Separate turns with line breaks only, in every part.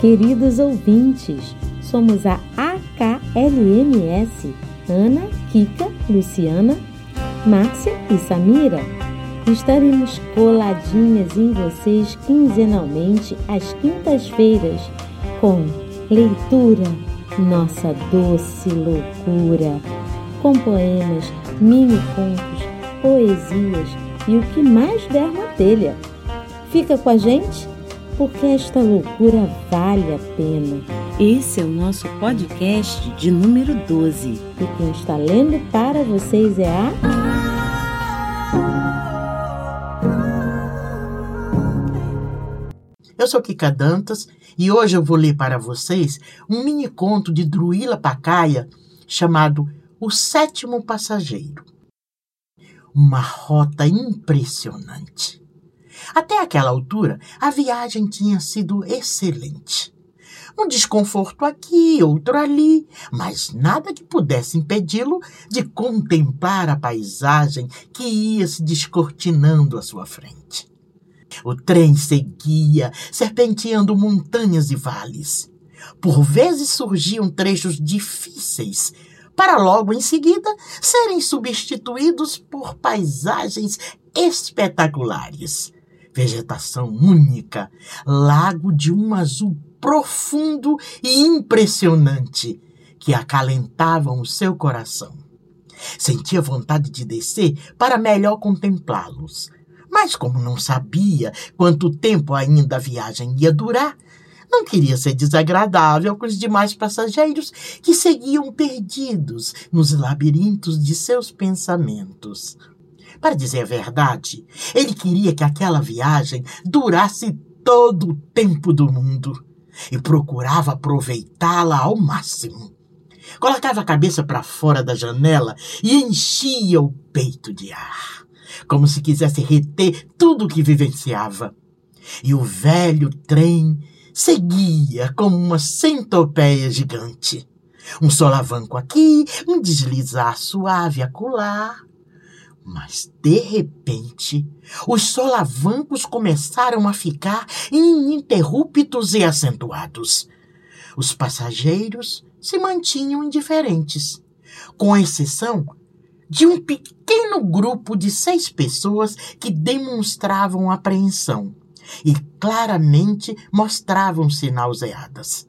Queridos ouvintes, somos a AKLMS, Ana, Kika, Luciana, Márcia e Samira. Estaremos coladinhas em vocês quinzenalmente às quintas-feiras com leitura, nossa doce loucura, com poemas, mini contos, poesias e o que mais der na telha. Fica com a gente, porque esta loucura vale a pena.
Esse é o nosso podcast de número 12.
E quem está lendo para vocês é a.
Eu sou Kika Dantas e hoje eu vou ler para vocês um mini conto de Druila Pacaia chamado O Sétimo Passageiro. Uma rota impressionante. Até aquela altura, a viagem tinha sido excelente. Um desconforto aqui, outro ali, mas nada que pudesse impedi-lo de contemplar a paisagem que ia se descortinando à sua frente. O trem seguia, serpenteando montanhas e vales. Por vezes surgiam trechos difíceis, para logo em seguida serem substituídos por paisagens espetaculares vegetação única, lago de um azul profundo e impressionante que acalentavam o seu coração. Sentia vontade de descer para melhor contemplá-los. Mas, como não sabia quanto tempo ainda a viagem ia durar, não queria ser desagradável com os demais passageiros que seguiam perdidos nos labirintos de seus pensamentos. Para dizer a verdade, ele queria que aquela viagem durasse todo o tempo do mundo e procurava aproveitá-la ao máximo. Colocava a cabeça para fora da janela e enchia o peito de ar, como se quisesse reter tudo o que vivenciava. E o velho trem seguia como uma centopeia gigante. Um solavanco aqui, um deslizar suave acolá, mas, de repente, os solavancos começaram a ficar ininterruptos e acentuados. Os passageiros se mantinham indiferentes, com exceção de um pequeno grupo de seis pessoas que demonstravam apreensão e claramente mostravam-se nauseadas.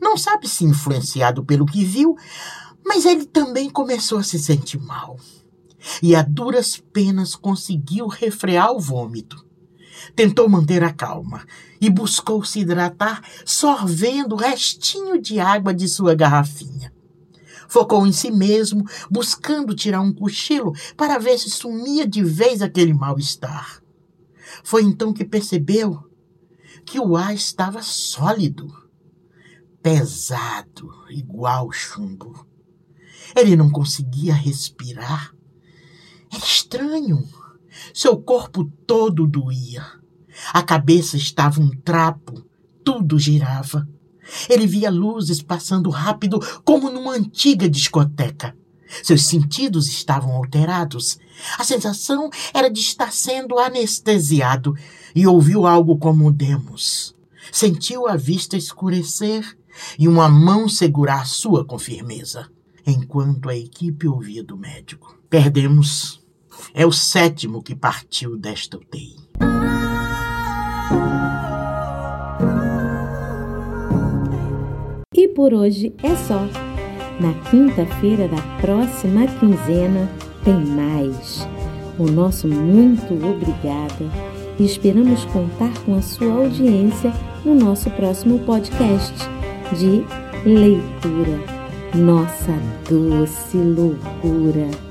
Não sabe se influenciado pelo que viu, mas ele também começou a se sentir mal e a duras penas conseguiu refrear o vômito. Tentou manter a calma e buscou se hidratar sorvendo o restinho de água de sua garrafinha. Focou em si mesmo, buscando tirar um cochilo para ver se sumia de vez aquele mal-estar. Foi então que percebeu que o ar estava sólido, pesado, igual chumbo. Ele não conseguia respirar era estranho. Seu corpo todo doía. A cabeça estava um trapo, tudo girava. Ele via luzes passando rápido como numa antiga discoteca. Seus sentidos estavam alterados. A sensação era de estar sendo anestesiado e ouviu algo como demos. Sentiu a vista escurecer e uma mão segurar sua com firmeza, enquanto a equipe ouvia do médico. Perdemos. É o sétimo que partiu desta UTI.
E por hoje é só. Na quinta-feira da próxima quinzena tem mais. O nosso muito obrigada e esperamos contar com a sua audiência no nosso próximo podcast de leitura. Nossa doce loucura.